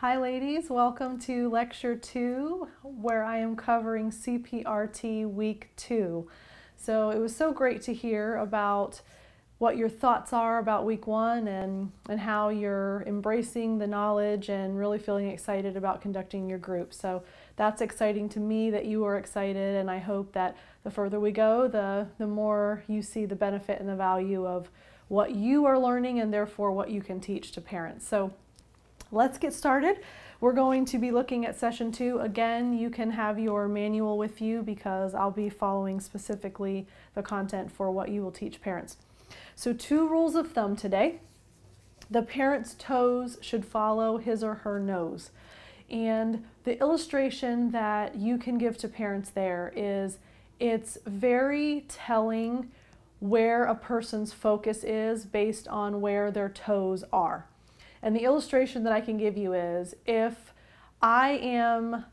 Hi, ladies. Welcome to Lecture 2, where I am covering CPRT Week 2. So, it was so great to hear about what your thoughts are about Week 1 and, and how you're embracing the knowledge and really feeling excited about conducting your group. So, that's exciting to me that you are excited, and I hope that the further we go, the, the more you see the benefit and the value of what you are learning and therefore what you can teach to parents. So, let's get started. We're going to be looking at session two. Again, you can have your manual with you because I'll be following specifically the content for what you will teach parents. So, two rules of thumb today. The parent's toes should follow his or her nose. And the illustration that you can give to parents there is it's very telling where a person's focus is based on where their toes are. And the illustration that I can give you is if I am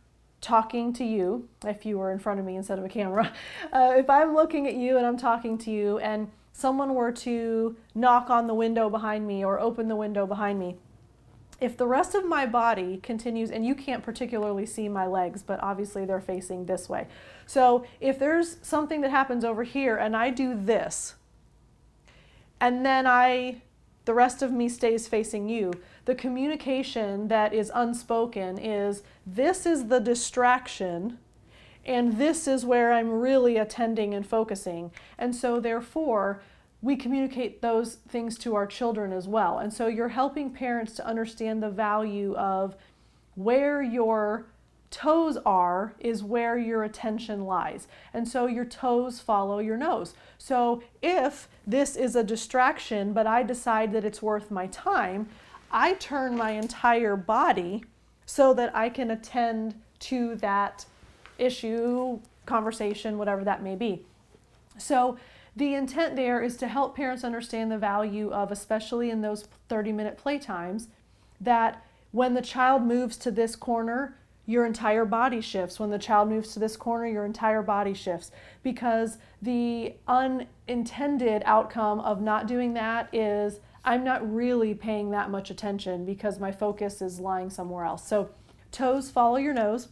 talking to you, if you were in front of me instead of a camera, uh, if I'm looking at you and I'm talking to you and someone were to knock on the window behind me or open the window behind me, if the rest of my body continues, and you can't particularly see my legs, but obviously they're facing this way. So if there's something that happens over here and I do this, and then I the rest of me stays facing you. The communication that is unspoken is this is the distraction, and this is where I'm really attending and focusing. And so, therefore, we communicate those things to our children as well. And so, you're helping parents to understand the value of where your toes are is where your attention lies. And so your toes follow your nose. So if this is a distraction, but I decide that it's worth my time, I turn my entire body so that I can attend to that issue, conversation, whatever that may be. So the intent there is to help parents understand the value of, especially in those 30 minute playtimes, that when the child moves to this corner, your entire body shifts. When the child moves to this corner, your entire body shifts because the unintended outcome of not doing that is I'm not really paying that much attention because my focus is lying somewhere else. So, toes follow your nose.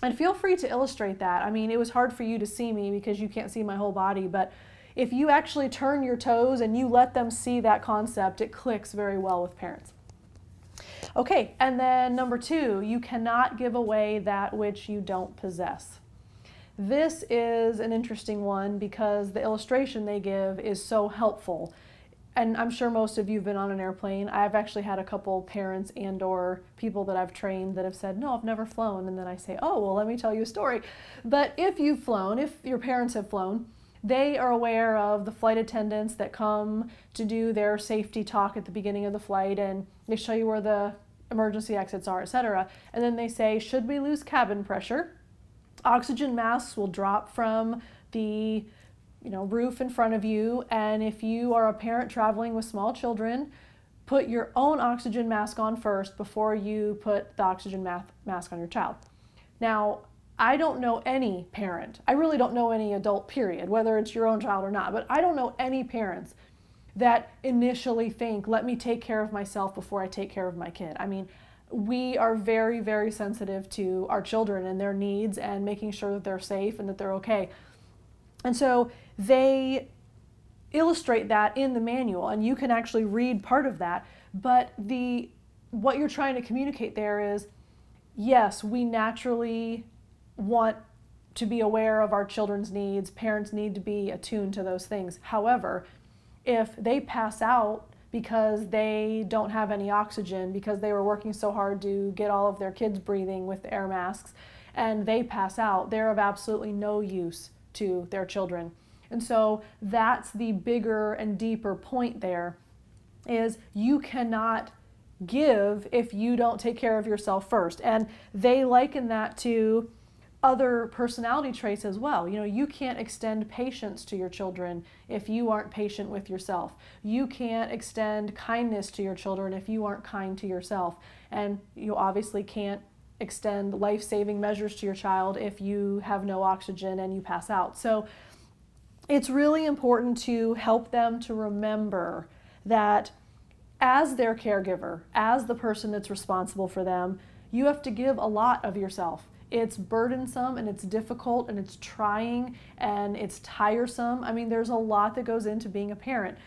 And feel free to illustrate that. I mean, it was hard for you to see me because you can't see my whole body, but if you actually turn your toes and you let them see that concept, it clicks very well with parents. Okay, and then number two, you cannot give away that which you don't possess. This is an interesting one because the illustration they give is so helpful. And I'm sure most of you have been on an airplane. I've actually had a couple parents and or people that I've trained that have said, "No, I've never flown." And then I say, "Oh, well, let me tell you a story." But if you've flown, if your parents have flown, they are aware of the flight attendants that come to do their safety talk at the beginning of the flight and they show you where the emergency exits are, etc. And then they say, should we lose cabin pressure, oxygen masks will drop from the you know roof in front of you and if you are a parent traveling with small children put your own oxygen mask on first before you put the oxygen mask on your child now i don't know any parent i really don't know any adult period whether it's your own child or not but i don't know any parents that initially think, let me take care of myself before I take care of my kid. I mean, we are very, very sensitive to our children and their needs and making sure that they're safe and that they're okay. And so they illustrate that in the manual and you can actually read part of that, but the what you're trying to communicate there is yes, we naturally want to be aware of our children's needs. Parents need to be attuned to those things. However, if they pass out because they don't have any oxygen because they were working so hard to get all of their kids breathing with air masks and they pass out, they're of absolutely no use to their children. And so that's the bigger and deeper point there is you cannot give if you don't take care of yourself first. And they liken that to other personality traits as well. You know, you can't extend patience to your children if you aren't patient with yourself. You can't extend kindness to your children if you aren't kind to yourself. And you obviously can't extend life saving measures to your child if you have no oxygen and you pass out. So it's really important to help them to remember that as their caregiver, as the person that's responsible for them, you have to give a lot of yourself. It's burdensome and it's difficult and it's trying and it's tiresome. I mean, there's a lot that goes into being a parent.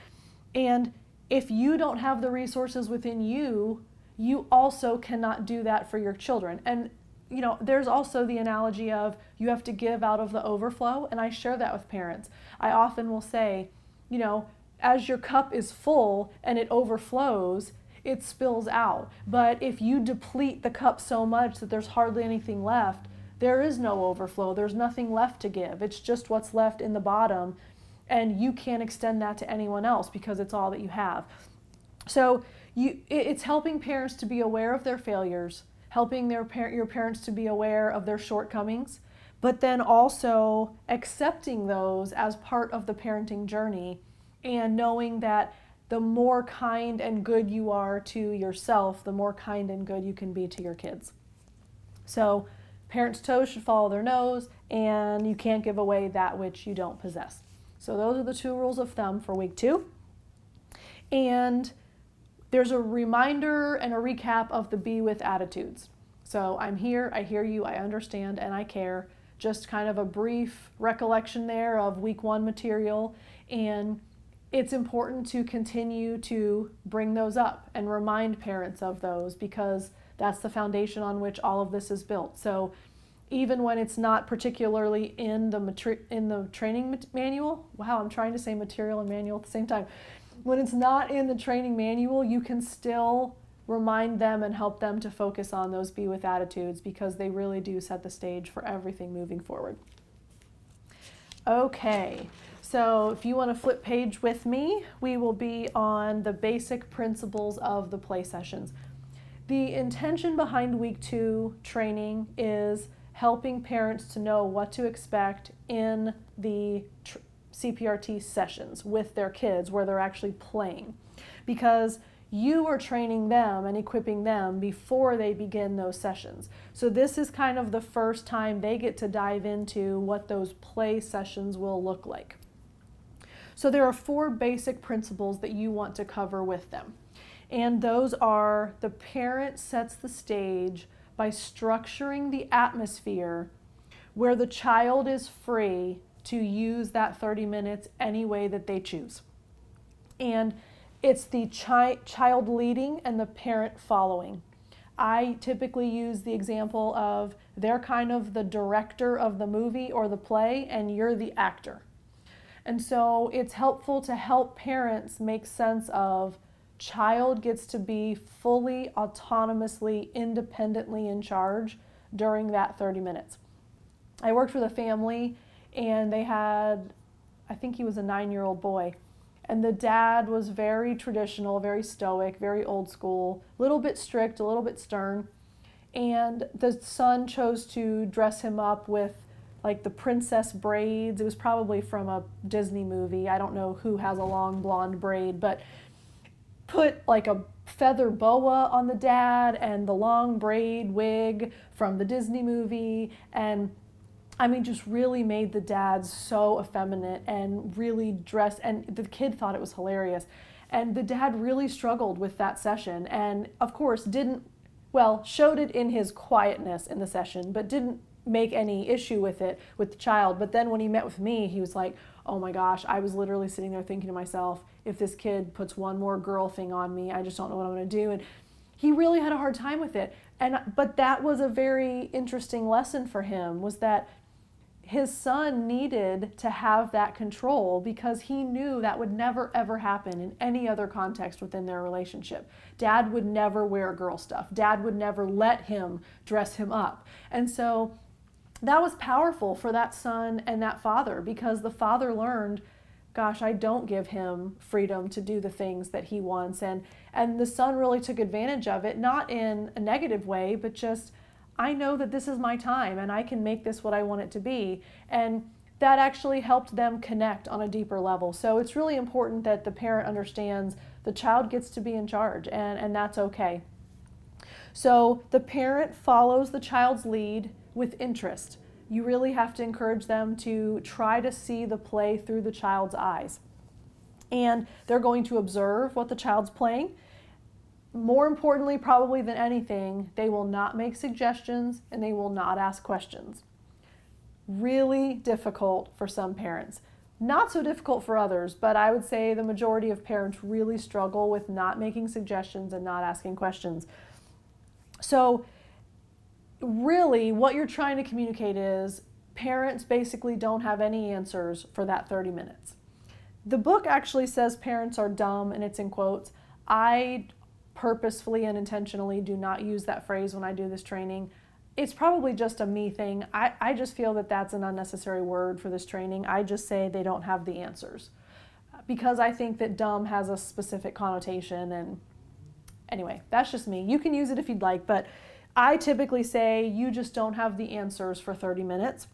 And if you don't have the resources within you, you also cannot do that for your children. And you know, there's also the analogy of you have to give out of the overflow, and I share that with parents. I often will say, you know, as your cup is full and it overflows, it spills out. But if you deplete the cup so much that there's hardly anything left, there is no overflow. There's nothing left to give. It's just what's left in the bottom, and you can't extend that to anyone else because it's all that you have. So you, it's helping parents to be aware of their failures, helping their par- your parents to be aware of their shortcomings, but then also accepting those as part of the parenting journey and knowing that the more kind and good you are to yourself, the more kind and good you can be to your kids. So, parents' toes should follow their nose, and you can't give away that which you don't possess. So, those are the two rules of thumb for week two. And there's a reminder and a recap of the be with attitudes. So, I'm here, I hear you, I understand, and I care. Just kind of a brief recollection there of week one material and it's important to continue to bring those up and remind parents of those because that's the foundation on which all of this is built. So even when it's not particularly in the matri- in the training manual, wow, I'm trying to say material and manual at the same time. When it's not in the training manual, you can still remind them and help them to focus on those be with attitudes because they really do set the stage for everything moving forward. Okay. So if you want to flip page with me, we will be on the basic principles of the play sessions. The intention behind week two training is helping parents to know what to expect in the tr- CPRT sessions with their kids where they're actually playing. Because you are training them and equipping them before they begin those sessions. So, this is kind of the first time they get to dive into what those play sessions will look like. So there are four basic principles that you want to cover with them. And those are the parent sets the stage by structuring the atmosphere where the child is free to use that 30 minutes any way that they choose. And it's the chi- child leading and the parent following. I typically use the example of they're kind of the director of the movie or the play, and you're the actor. And so it's helpful to help parents make sense of child gets to be fully autonomously independently in charge during that 30 minutes. I worked with a family and they had I think he was a 9-year-old boy. And the dad was very traditional, very stoic, very old school, a little bit strict, a little bit stern. And the son chose to dress him up with like the princess braids. It was probably from a Disney movie. I don't know who has a long blonde braid, but put like a feather boa on the dad and the long braid wig from the Disney movie. And I mean, just really made the dad so effeminate and really dressed. And the kid thought it was hilarious. And the dad really struggled with that session. And of course, didn't, well, showed it in his quietness in the session, but didn't make any issue with it with the child. But then when he met with me, he was like, oh my gosh, I was literally sitting there thinking to myself, if this kid puts one more girl thing on me, I just don't know what I'm going to do. And he really had a hard time with it. And but that was a very interesting lesson for him was that his son needed to have that control because he knew that would never ever happen in any other context within their relationship. Dad would never wear girl stuff. Dad would never let him dress him up. And so that was powerful for that son and that father because the father learned gosh i don't give him freedom to do the things that he wants. And and the son really took advantage of it not in a negative way but just i know that this is my time and i can make this what i want it to be. And that actually helped them connect on a deeper level. So it's really important that the parent understands the child gets to be in charge and and that's okay. So the parent follows the child's lead with interest. You really have to encourage them to try to see the play through the child's eyes. And they're going to observe what the child's playing more importantly, probably than anything, they will not make suggestions and they will not ask questions. Really difficult for some parents. Not so difficult for others, but I would say the majority of parents really struggle with not making suggestions and not asking questions. So, really, what you're trying to communicate is parents basically don't have any answers for that 30 minutes. The book actually says parents are dumb, and it's in quotes. I purposefully and intentionally do not use that phrase when I do this training it's probably just a me thing. I, I just feel that that's an unnecessary word for this training. I just say they don't have the answers because I think that dumb has a specific connotation. And anyway, that's just me. You can use it if you'd like, but I typically say you just don't have the answers for 30 minutes.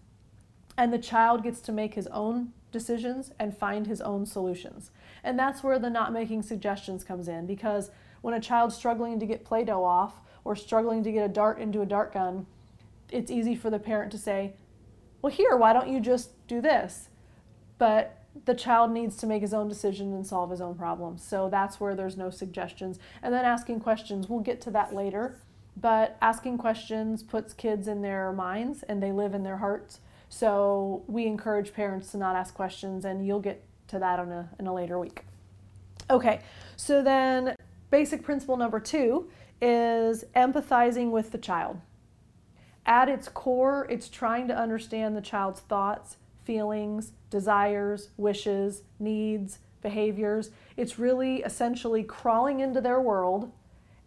And the child gets to make his own decisions and find his own solutions. And that's where the not making suggestions comes in because when a child's struggling to get Play Doh off, or struggling to get a dart into a dart gun, it's easy for the parent to say, Well, here, why don't you just do this? But the child needs to make his own decision and solve his own problems. So that's where there's no suggestions. And then asking questions, we'll get to that later. But asking questions puts kids in their minds and they live in their hearts. So we encourage parents to not ask questions, and you'll get to that in a, in a later week. Okay, so then basic principle number two is empathizing with the child. At its core, it's trying to understand the child's thoughts, feelings, desires, wishes, needs, behaviors. It's really essentially crawling into their world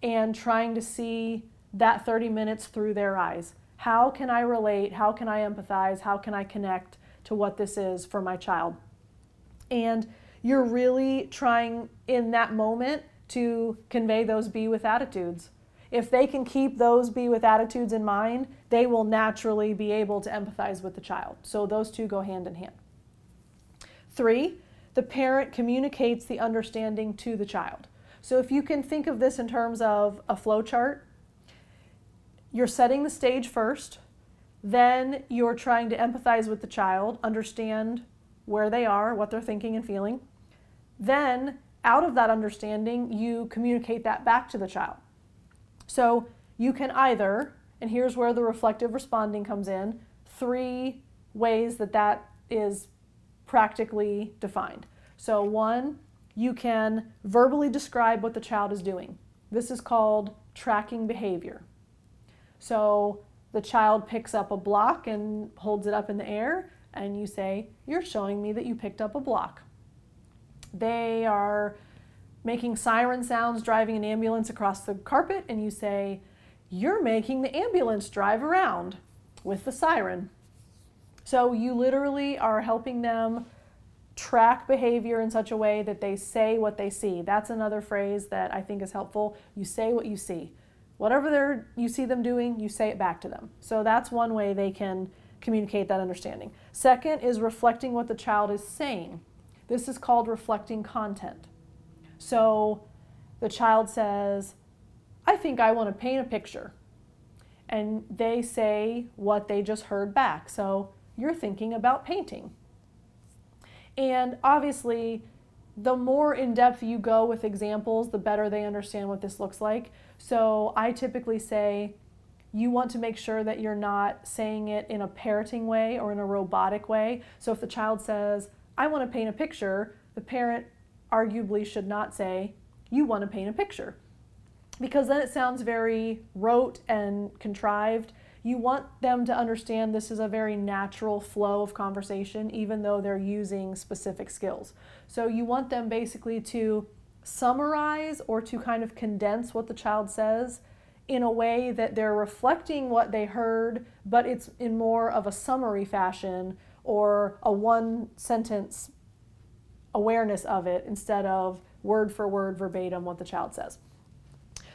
and trying to see that 30 minutes through their eyes. How can I relate? How can I empathize? How can I connect to what this is for my child? And you're really trying in that moment to convey those be with attitudes. If they can keep those be with attitudes in mind, they will naturally be able to empathize with the child. So those two go hand in hand. Three, the parent communicates the understanding to the child. So if you can think of this in terms of a flow chart, you're setting the stage first, then you're trying to empathize with the child, understand where they are, what they're thinking and feeling. Then out of that understanding, you communicate that back to the child. So you can either, and here's where the reflective responding comes in, three ways that that is practically defined. So, one, you can verbally describe what the child is doing. This is called tracking behavior. So, the child picks up a block and holds it up in the air, and you say, You're showing me that you picked up a block. They are making siren sounds driving an ambulance across the carpet, and you say, You're making the ambulance drive around with the siren. So you literally are helping them track behavior in such a way that they say what they see. That's another phrase that I think is helpful. You say what you see. Whatever they're, you see them doing, you say it back to them. So that's one way they can communicate that understanding. Second is reflecting what the child is saying. This is called reflecting content. So the child says, I think I want to paint a picture. And they say what they just heard back. So you're thinking about painting. And obviously, the more in depth you go with examples, the better they understand what this looks like. So I typically say, you want to make sure that you're not saying it in a parroting way or in a robotic way. So if the child says, I want to paint a picture, the parent arguably should not say, You want to paint a picture. Because then it sounds very rote and contrived. You want them to understand this is a very natural flow of conversation, even though they're using specific skills. So you want them basically to summarize or to kind of condense what the child says in a way that they're reflecting what they heard, but it's in more of a summary fashion or a one sentence awareness of it instead of word for word verbatim what the child says.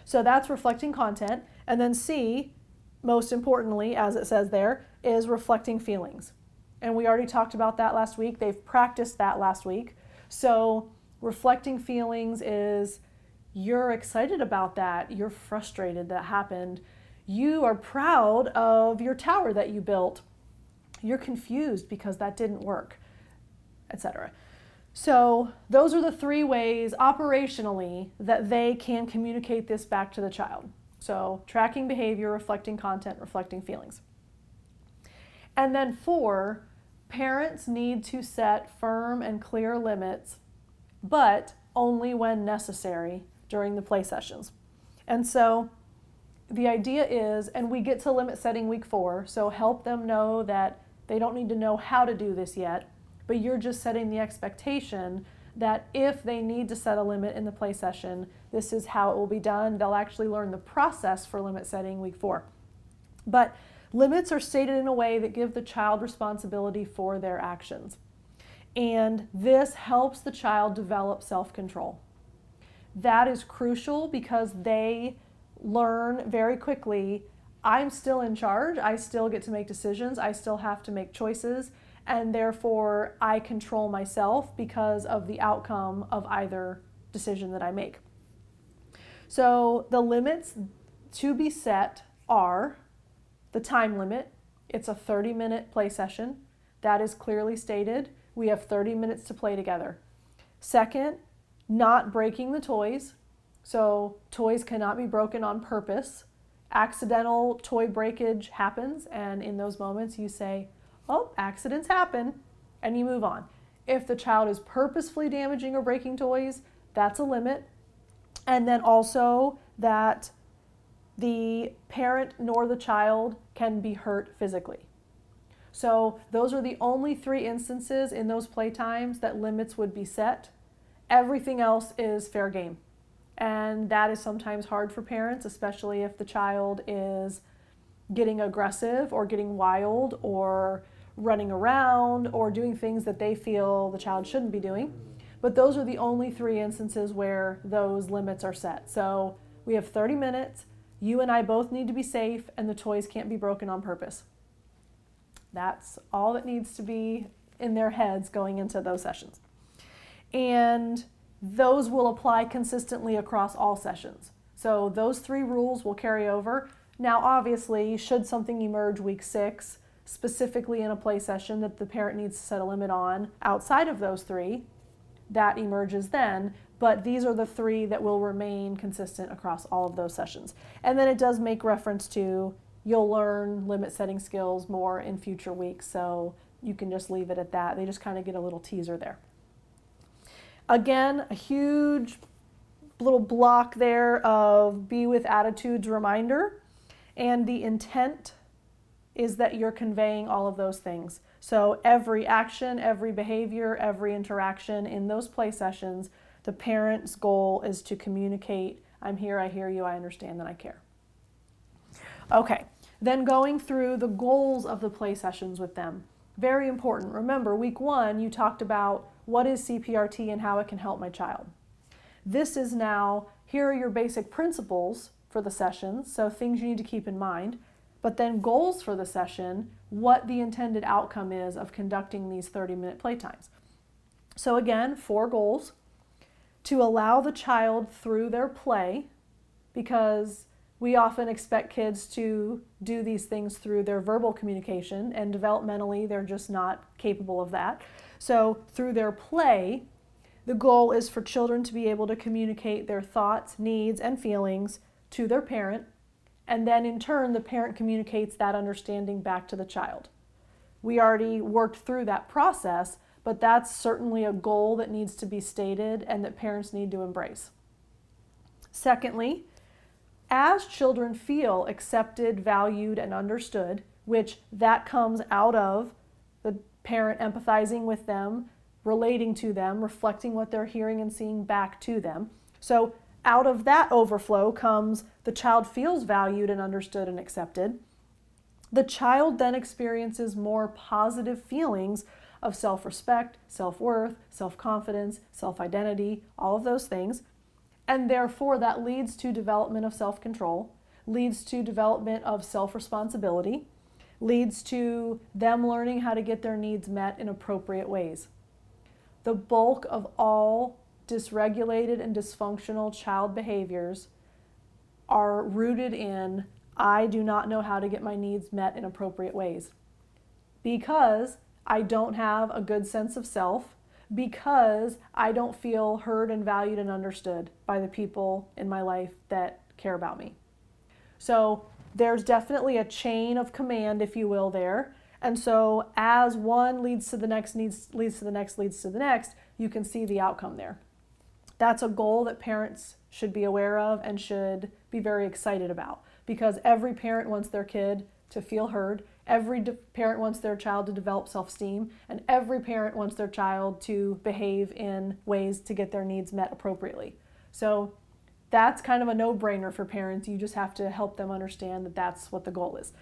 So that's reflecting content. And then C, most importantly, as it says there, is reflecting feelings. And we already talked about that last week. They've practiced that last week. So reflecting feelings is you're excited about that, you're frustrated that happened, you are proud of your tower that you built, you're confused because that didn't work, etc. So, those are the three ways operationally that they can communicate this back to the child. So, tracking behavior, reflecting content, reflecting feelings. And then, four, parents need to set firm and clear limits, but only when necessary during the play sessions. And so, the idea is, and we get to limit setting week four, so help them know that they don't need to know how to do this yet but you're just setting the expectation that if they need to set a limit in the play session, this is how it will be done. They'll actually learn the process for limit setting week four. But limits are stated in a way that give the child responsibility for their actions. And this helps the child develop self control. That is crucial because they learn very quickly I'm still in charge. I still get to make decisions. I still have to make choices and therefore I control myself because of the outcome of either decision that I make. So the limits to be set are the time limit. It's a 30 minute play session. That is clearly stated. We have 30 minutes to play together. Second, not breaking the toys. So toys cannot be broken on purpose. Accidental toy breakage happens, and in those moments you say, oh, accidents happen, and you move on. If the child is purposefully damaging or breaking toys, that's a limit. And then also that the parent nor the child can be hurt physically. So, those are the only three instances in those playtimes that limits would be set. Everything else is fair game. And that is sometimes hard for parents, especially if the child is getting aggressive or getting wild or running around or doing things that they feel the child shouldn't be doing. But those are the only three instances where those limits are set. So we have 30 minutes. You and I both need to be safe, and the toys can't be broken on purpose. That's all that needs to be in their heads going into those sessions. And those will apply consistently across all sessions. So those three rules will carry over. Now, obviously, should something emerge week six, specifically in a play session that the parent needs to set a limit on outside of those three, that emerges then. But these are the three that will remain consistent across all of those sessions. And then it does make reference to you'll learn limit setting skills more in future weeks. So you can just leave it at that. They just kind of get a little teaser there. Again, a huge little block there of be with attitudes reminder and the intent is that you're conveying all of those things. So every action, every behavior, every interaction in those play sessions, the parent's goal is to communicate I'm here, I hear you, I understand, and I care. Okay, then going through the goals of the play sessions with them. Very important. Remember, week one, you talked about what is CPRT and how it can help my child. This is now, here are your basic principles for the sessions, so things you need to keep in mind but then goals for the session, what the intended outcome is of conducting these 30 minute playtimes. So, again, four goals to allow the child through their play, because we often expect kids to do these things through their verbal communication, and developmentally, they're just not capable of that. So, through their play, the goal is for children to be able to communicate their thoughts, needs, and feelings to their parent and then in turn, the parent communicates that understanding back to the child. We already worked through that process, but that's certainly a goal that needs to be stated and that parents need to embrace. Secondly, as children feel accepted, valued, and understood, which that comes out of the parent empathizing with them, relating to them, reflecting what they're hearing and seeing back to them. So out of that overflow comes the child feels valued and understood and accepted. The child then experiences more positive feelings of self respect, self worth, self confidence, self identity, all of those things. And therefore, that leads to development of self control, leads to development of self responsibility, leads to them learning how to get their needs met in appropriate ways. The bulk of all dysregulated and dysfunctional child behaviors are rooted in I do not know how to get my needs met in appropriate ways. Because I don't have a good sense of self, because I don't feel heard and valued and understood by the people in my life that care about me. So there's definitely a chain of command, if you will, there. And so as one leads to the next, leads, leads to the next, leads to the next, you can see the outcome there. That's a goal that parents should be aware of and should be very excited about because every parent wants their kid to feel heard. Every de- parent wants their child to develop self esteem, and every parent wants their child to behave in ways to get their needs met appropriately. So that's kind of a no brainer for parents. You just have to help them understand that that's what the goal is.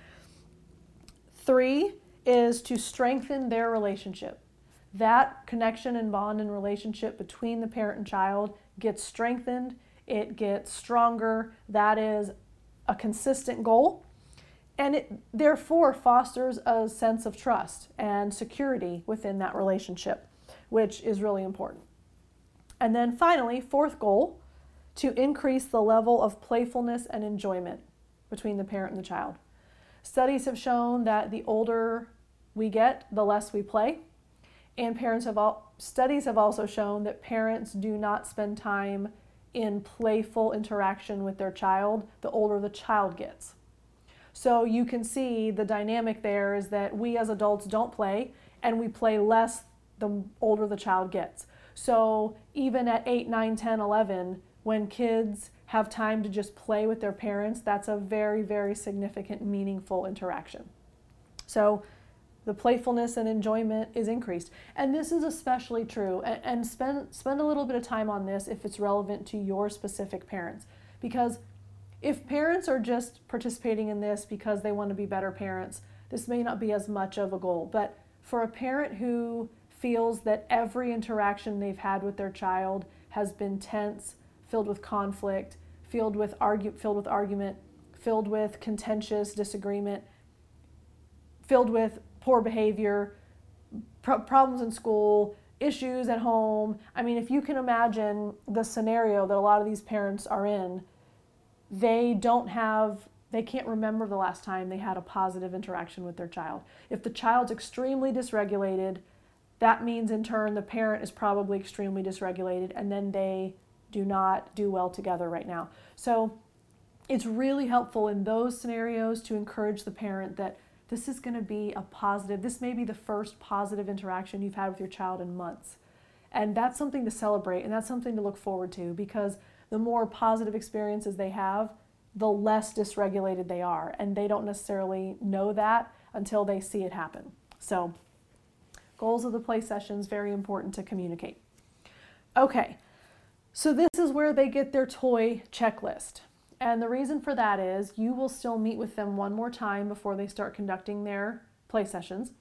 Three is to strengthen their relationship. That connection and bond and relationship between the parent and child gets strengthened, it gets stronger. That is a consistent goal. And it therefore fosters a sense of trust and security within that relationship, which is really important. And then finally, fourth goal to increase the level of playfulness and enjoyment between the parent and the child. Studies have shown that the older we get, the less we play. And parents have all, studies have also shown that parents do not spend time in playful interaction with their child the older the child gets. So you can see the dynamic there is that we as adults don't play and we play less the older the child gets. So even at 8, 9, 10, 11, when kids have time to just play with their parents, that's a very, very significant, meaningful interaction. So the playfulness and enjoyment is increased. And this is especially true. And, and, spend, spend a little bit of time on this if it's relevant to your specific parents. Because if parents are just participating in this because they want to be better parents, this may not be as much of a goal. But for a parent who feels that every interaction they've had with their child has been tense, filled with conflict, filled with, argue, filled with argument, filled with contentious disagreement, filled with poor behavior, pro- problems in school, issues at home. I mean, if you can imagine the scenario that a lot of these parents are in, they don't have they can't remember the last time they had a positive interaction with their child. If the child's extremely dysregulated, that means in turn the parent is probably extremely dysregulated and then they do not do well together right now. So it's really helpful in those scenarios to encourage the parent that this is going to be a positive, this may be the first positive interaction you've had with your child in months. And that's something to celebrate and that's something to look forward to because the more positive experiences they have, the less dysregulated they are. And they don't necessarily know that until they see it happen. So, goals of the play sessions very important to communicate. Okay, so this is where they get their toy checklist. And the reason for that is you will still meet with them one more time before they start conducting their play sessions.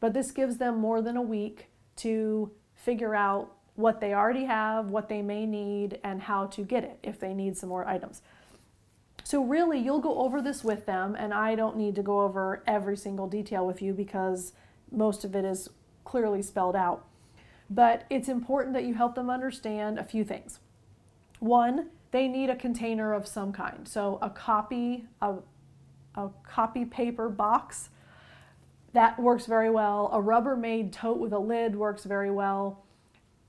But this gives them more than a week to figure out what they already have, what they may need, and how to get it if they need some more items. So, really, you'll go over this with them, and I don't need to go over every single detail with you because most of it is clearly spelled out. But it's important that you help them understand a few things. One, they need a container of some kind. So a copy, a, a copy paper box, that works very well. A Rubbermaid tote with a lid works very well.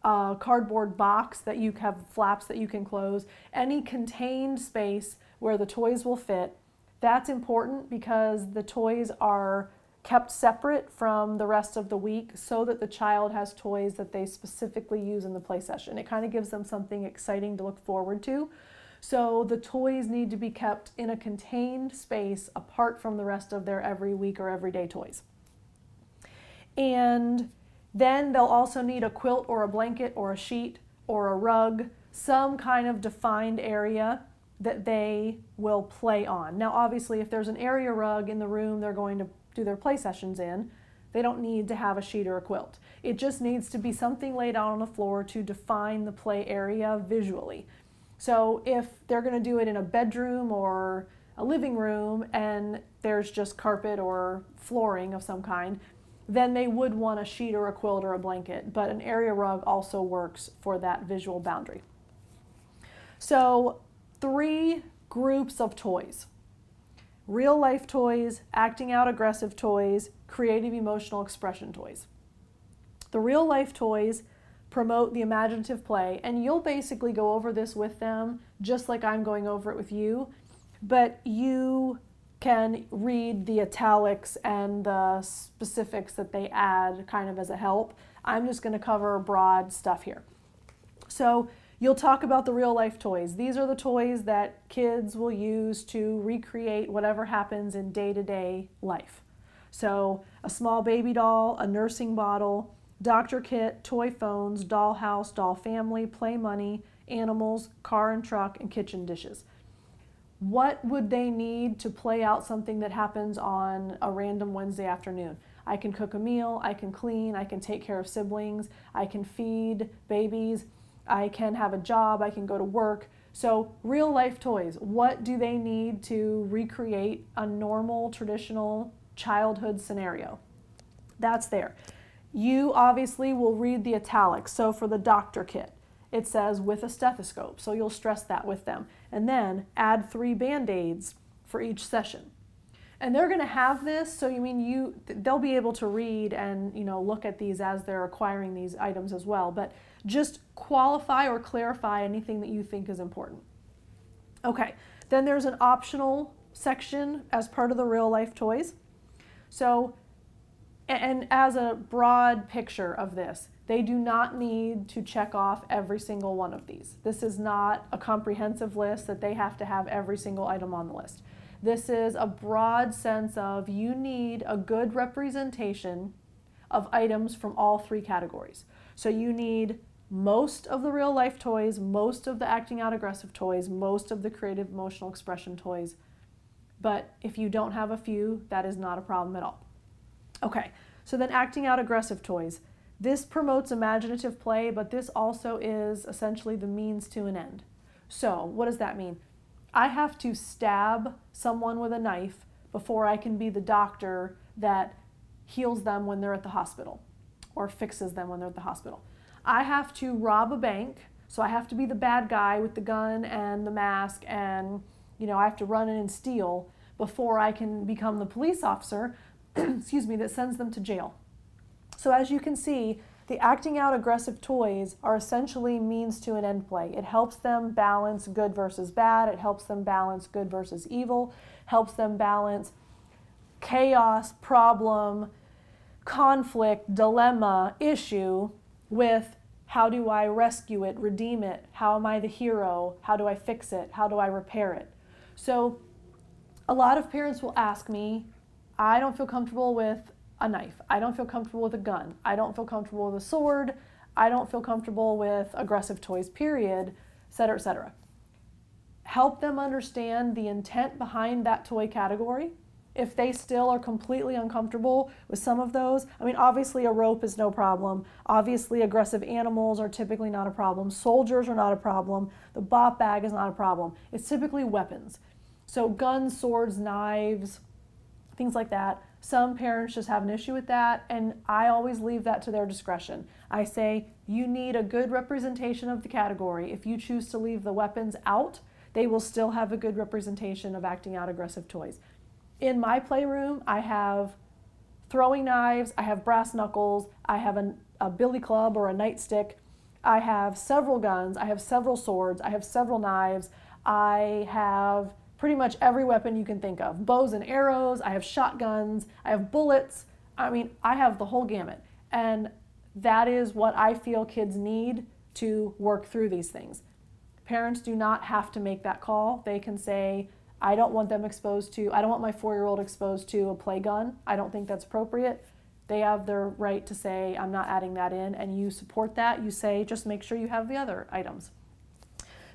A cardboard box that you have flaps that you can close. Any contained space where the toys will fit. That's important because the toys are kept separate from the rest of the week so that the child has toys that they specifically use in the play session. It kind of gives them something exciting to look forward to. So the toys need to be kept in a contained space apart from the rest of their every week or everyday toys. And then they'll also need a quilt or a blanket or a sheet or a rug, some kind of defined area that they will play on. Now, obviously, if there's an area rug in the room they're going to do their play sessions in, they don't need to have a sheet or a quilt. It just needs to be something laid out on the floor to define the play area visually. So if they're going to do it in a bedroom or a living room and there's just carpet or flooring of some kind, then they would want a sheet or a quilt or a blanket. But an area rug also works for that visual boundary. So, three groups of toys real life toys, acting out aggressive toys, creative emotional expression toys. The real life toys promote the imaginative play. And you'll basically go over this with them just like I'm going over it with you. But you can read the italics and the specifics that they add kind of as a help. I'm just going to cover broad stuff here. So you'll talk about the real life toys. These are the toys that kids will use to recreate whatever happens in day to day life. So a small baby doll, a nursing bottle, doctor kit, toy phones, doll house, doll family, play money, animals, car and truck, and kitchen dishes. What would they need to play out something that happens on a random Wednesday afternoon? I can cook a meal, I can clean, I can take care of siblings, I can feed babies, I can have a job, I can go to work. So, real life toys, what do they need to recreate a normal, traditional childhood scenario? That's there. You obviously will read the italics. So, for the doctor kit, it says with a stethoscope. So, you'll stress that with them. And then add three band aids for each session and they're going to have this so you mean you they'll be able to read and you know look at these as they're acquiring these items as well but just qualify or clarify anything that you think is important. Okay then there's an optional section as part of the real life toys. So and as a broad picture of this they do not need to check off every single one of these. This is not a comprehensive list that they have to have every single item on the list. This is a broad sense of you need a good representation of items from all three categories. So you need most of the real life toys, most of the acting out aggressive toys, most of the creative emotional expression toys. But if you don't have a few, that is not a problem at all. Okay, so then acting out aggressive toys. This promotes imaginative play, but this also is essentially the means to an end. So, what does that mean? I have to stab someone with a knife before I can be the doctor that heals them when they're at the hospital or fixes them when they're at the hospital. I have to rob a bank, so I have to be the bad guy with the gun and the mask and you know, I have to run in and steal before I can become the police officer, excuse me, that sends them to jail. So as you can see, the acting out aggressive toys are essentially means to an end play. It helps them balance good versus bad, it helps them balance good versus evil, helps them balance chaos, problem, conflict, dilemma, issue with how do I rescue it, redeem it? How am I the hero? How do I fix it? How do I repair it? So, a lot of parents will ask me, I don't feel comfortable with a knife. I don't feel comfortable with a gun. I don't feel comfortable with a sword. I don't feel comfortable with aggressive toys, period, et cetera, et cetera. Help them understand the intent behind that toy category. If they still are completely uncomfortable with some of those, I mean, obviously a rope is no problem. Obviously, aggressive animals are typically not a problem. Soldiers are not a problem. The bop bag is not a problem. It's typically weapons. So, guns, swords, knives, things like that some parents just have an issue with that, and I always leave that to their discretion. I say, you need a good representation of the category. If you choose to leave the weapons out, they will still have a good representation of acting out aggressive toys. In my playroom, I have throwing knives, I have brass knuckles, I have a, a billy club or a nightstick, I have several guns, I have several swords, I have several knives, I have pretty much every weapon you can think of bows and arrows, I have shotguns, I have bullets. I mean, I have the whole gamut. And that is what I feel kids need to work through these things. Parents do not have to make that call. They can say, I don't want them exposed to, I don't want my four year old exposed to a play gun. I don't think that's appropriate. They have their right to say, I'm not adding that in, and you support that. You say, just make sure you have the other items.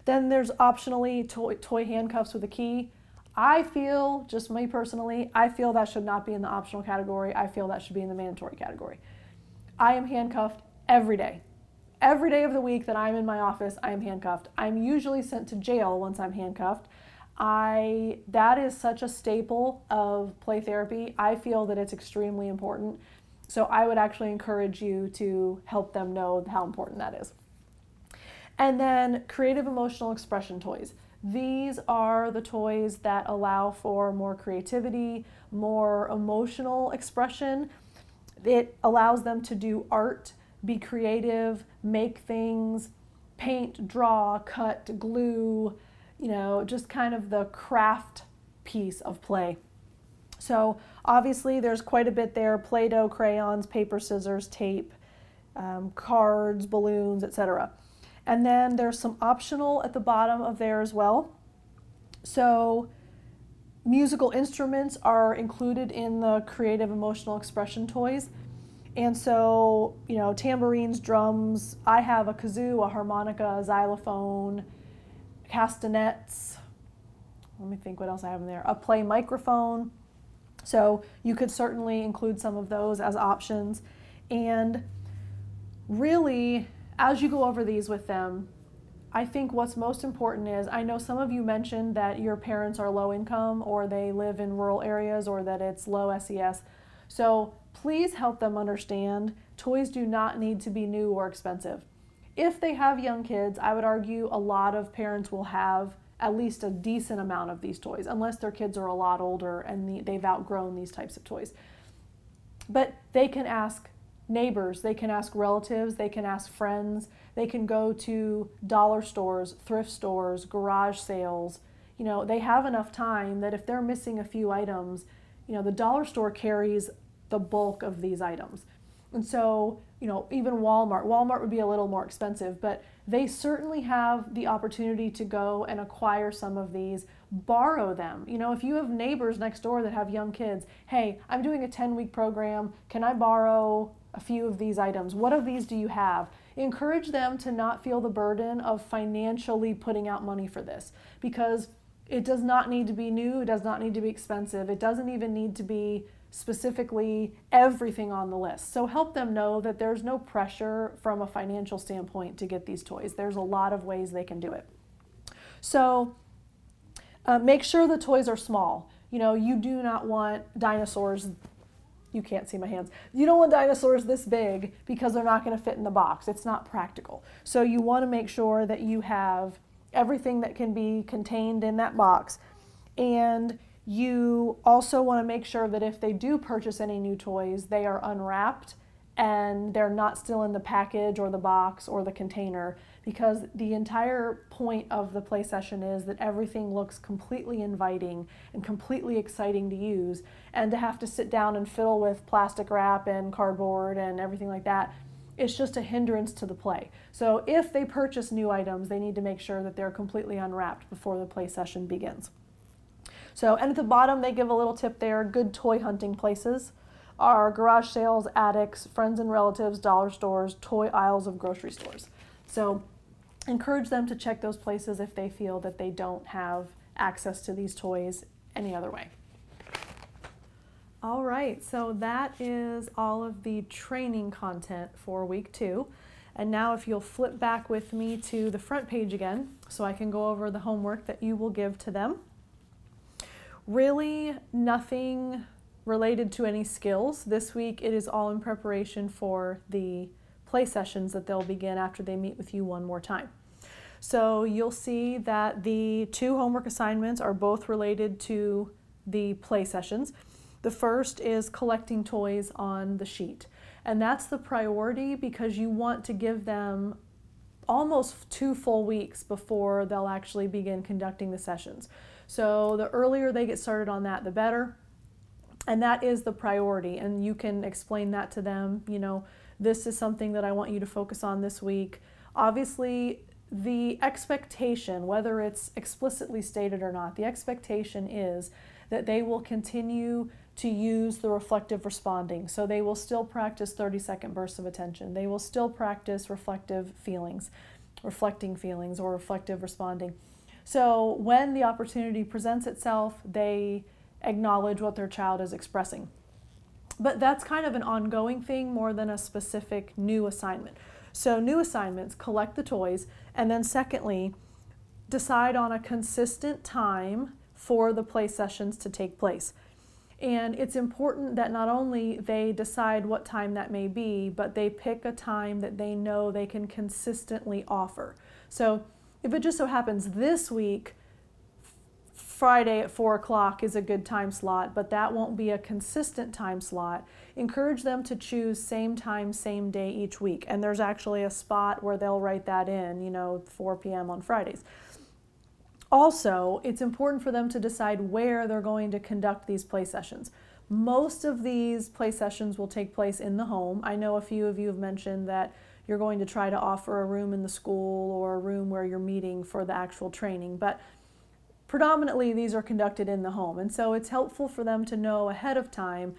Then there's optionally toy, toy handcuffs with a key. I feel, just me personally, I feel that should not be in the optional category. I feel that should be in the mandatory category. I am handcuffed every day. Every day of the week that I'm in my office, I am handcuffed. I'm usually sent to jail once I'm handcuffed. I that is such a staple of play therapy. I feel that it's extremely important. So I would actually encourage you to help them know how important that is. And then creative emotional expression toys. These are the toys that allow for more creativity, more emotional expression. It allows them to do art be creative, make things, paint, draw, cut, glue, you know, just kind of the craft piece of play. So obviously there's quite a bit there, Play-Doh, crayons, paper, scissors, tape, um, cards, balloons, etc. And then there's some optional at the bottom of there as well. So musical instruments are included in the creative emotional expression toys. And so, you know, tambourines, drums, I have a kazoo, a harmonica, a xylophone, castanets. Let me think what else I have in there. A play microphone. So you could certainly include some of those as options. And really, as you go over these with them, I think what's most important is I know some of you mentioned that your parents are low income or they live in rural areas or that it's low SES. So please help them understand toys do not need to be new or expensive. If they have young kids, I would argue a lot of parents will have at least a decent amount of these toys, unless their kids are a lot older and they've outgrown these types of toys. But they can ask neighbors, they can ask relatives, they can ask friends, they can go to dollar stores, thrift stores, garage sales. You know, they have enough time that if they're missing a few items, you know, the dollar store carries the bulk of these items. And so, you know, even Walmart, Walmart would be a little more expensive, but they certainly have the opportunity to go and acquire some of these, borrow them. You know, if you have neighbors next door that have young kids, hey, I'm doing a 10 week program, can I borrow a few of these items. What of these do you have? Encourage them to not feel the burden of financially putting out money for this because it does not need to be new, it does not need to be expensive, it doesn't even need to be specifically everything on the list. So help them know that there's no pressure from a financial standpoint to get these toys. There's a lot of ways they can do it. So uh, make sure the toys are small. You know, you do not want dinosaurs you can't see my hands. You don't want dinosaurs this big because they're not going to fit in the box. It's not practical. So you want to make sure that you have everything that can be contained in that box. And you also want to make sure that if they do purchase any new toys, they are unwrapped and they're not still in the package or the box or the container because the entire point of the play session is that everything looks completely inviting and completely exciting to use and to have to sit down and fiddle with plastic wrap and cardboard and everything like that it's just a hindrance to the play. So if they purchase new items, they need to make sure that they're completely unwrapped before the play session begins. So, and at the bottom, they give a little tip there good toy hunting places are garage sales, attics, friends and relatives, dollar stores, toy aisles of grocery stores. So, encourage them to check those places if they feel that they don't have access to these toys any other way. All right, so that is all of the training content for week two. And now, if you'll flip back with me to the front page again, so I can go over the homework that you will give to them. Really, nothing related to any skills. This week, it is all in preparation for the play sessions that they'll begin after they meet with you one more time. So you'll see that the two homework assignments are both related to the play sessions. The first is collecting toys on the sheet. And that's the priority because you want to give them almost two full weeks before they'll actually begin conducting the sessions. So the earlier they get started on that, the better. And that is the priority. And you can explain that to them. You know, this is something that I want you to focus on this week. Obviously, the expectation, whether it's explicitly stated or not, the expectation is that they will continue to use the reflective responding. So they will still practice 30 second bursts of attention. They will still practice reflective feelings, reflecting feelings, or reflective responding. So when the opportunity presents itself, they acknowledge what their child is expressing. But that's kind of an ongoing thing more than a specific new assignment. So, new assignments collect the toys, and then, secondly, decide on a consistent time for the play sessions to take place. And it's important that not only they decide what time that may be, but they pick a time that they know they can consistently offer. So, if it just so happens this week Friday at 4 o'clock is a good time slot, but that won't be a consistent time slot. Encourage them to choose same time, same day each week. And there's actually a spot where they'll write that in, you know, 4 p.m. on Fridays. Also, it's important for them to decide where they're going to conduct these play sessions. Most of these play sessions will take place in the home. I know a few of you have mentioned that you're going to try to offer a room in the school or a room where you're meeting for the actual training, but predominantly these are conducted in the home. And so it's helpful for them to know ahead of time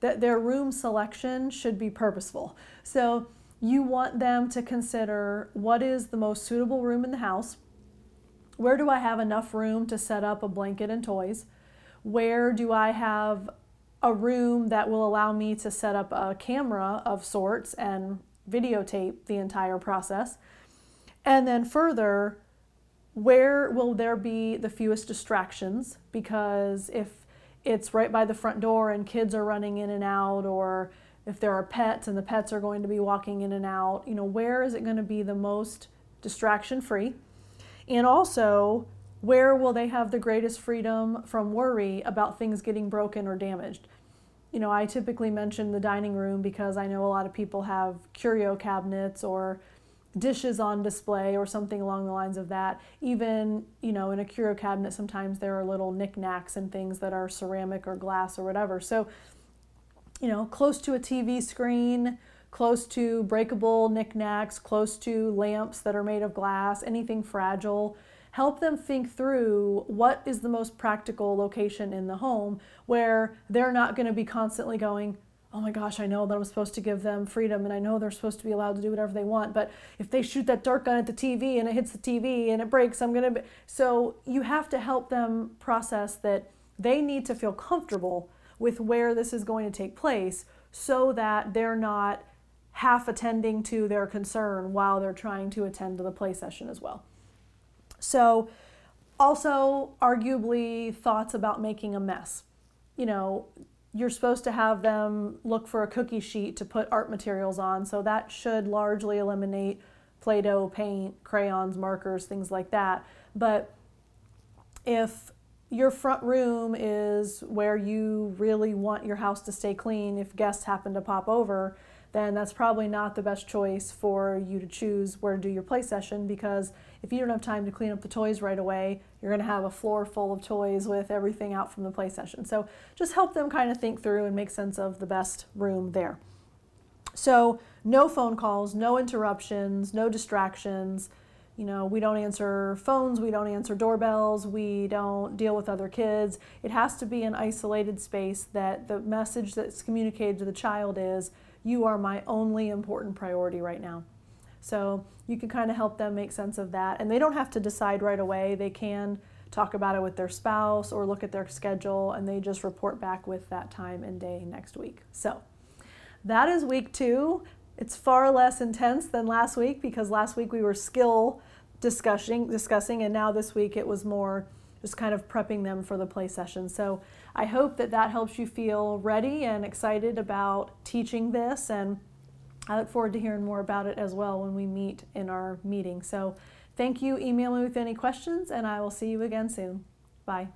that their room selection should be purposeful. So you want them to consider what is the most suitable room in the house where do I have enough room to set up a blanket and toys? Where do I have a room that will allow me to set up a camera of sorts and videotape the entire process? And then further, where will there be the fewest distractions? Because if it's right by the front door and kids are running in and out, or if there are pets and the pets are going to be walking in and out, you know, where is it going to be the most distraction free? And also, where will they have the greatest freedom from worry about things getting broken or damaged? You know, I typically mention the dining room because I know a lot of people have curio cabinets or dishes on display or something along the lines of that. Even, you know, in a curio cabinet, sometimes there are little knickknacks and things that are ceramic or glass or whatever. So, you know, close to a TV screen close to breakable knickknacks, close to lamps that are made of glass, anything fragile. Help them think through what is the most practical location in the home where they're not going to be constantly going, oh my gosh, I know that I'm supposed to give them freedom and I know they're supposed to be allowed to do whatever they want, but if they shoot that dart gun at the TV and it hits the TV and it breaks, I'm going to. So you have to help them process that they need to feel comfortable with where this is going to take place so that they're not half attending to their concern while they're trying to attend to the play session as well. So, also, arguably, thoughts about making a mess. You know, you're supposed to have them look for a cookie sheet to put art materials on, so that should largely eliminate Play Doh, paint, crayons, markers, things like that. But if your front room is where you really want your house to stay clean, if guests happen to pop over, then that's probably not the best choice for you to choose where to do your play session because if you don't have time to clean up the toys right away, you're going to have a floor full of toys with everything out from the play session. So just help them kind of think through and make sense of the best room there. So, no phone calls, no interruptions, no distractions. You know, we don't answer phones, we don't answer doorbells, we don't deal with other kids. It has to be an isolated space that the message that's communicated to the child is you are my only important priority right now. So you can kind of help them make sense of that. And they don't have to decide right away. They can talk about it with their spouse or look at their schedule and they just report back with that time and day next week. So that is week two. It's far less intense than last week because last week we were skill discussing discussing and now this week it was more just kind of prepping them for the play session. So I hope that that helps you feel ready and excited about teaching this. And I look forward to hearing more about it as well when we meet in our meeting. So thank you. Email me with any questions, and I will see you again soon. Bye.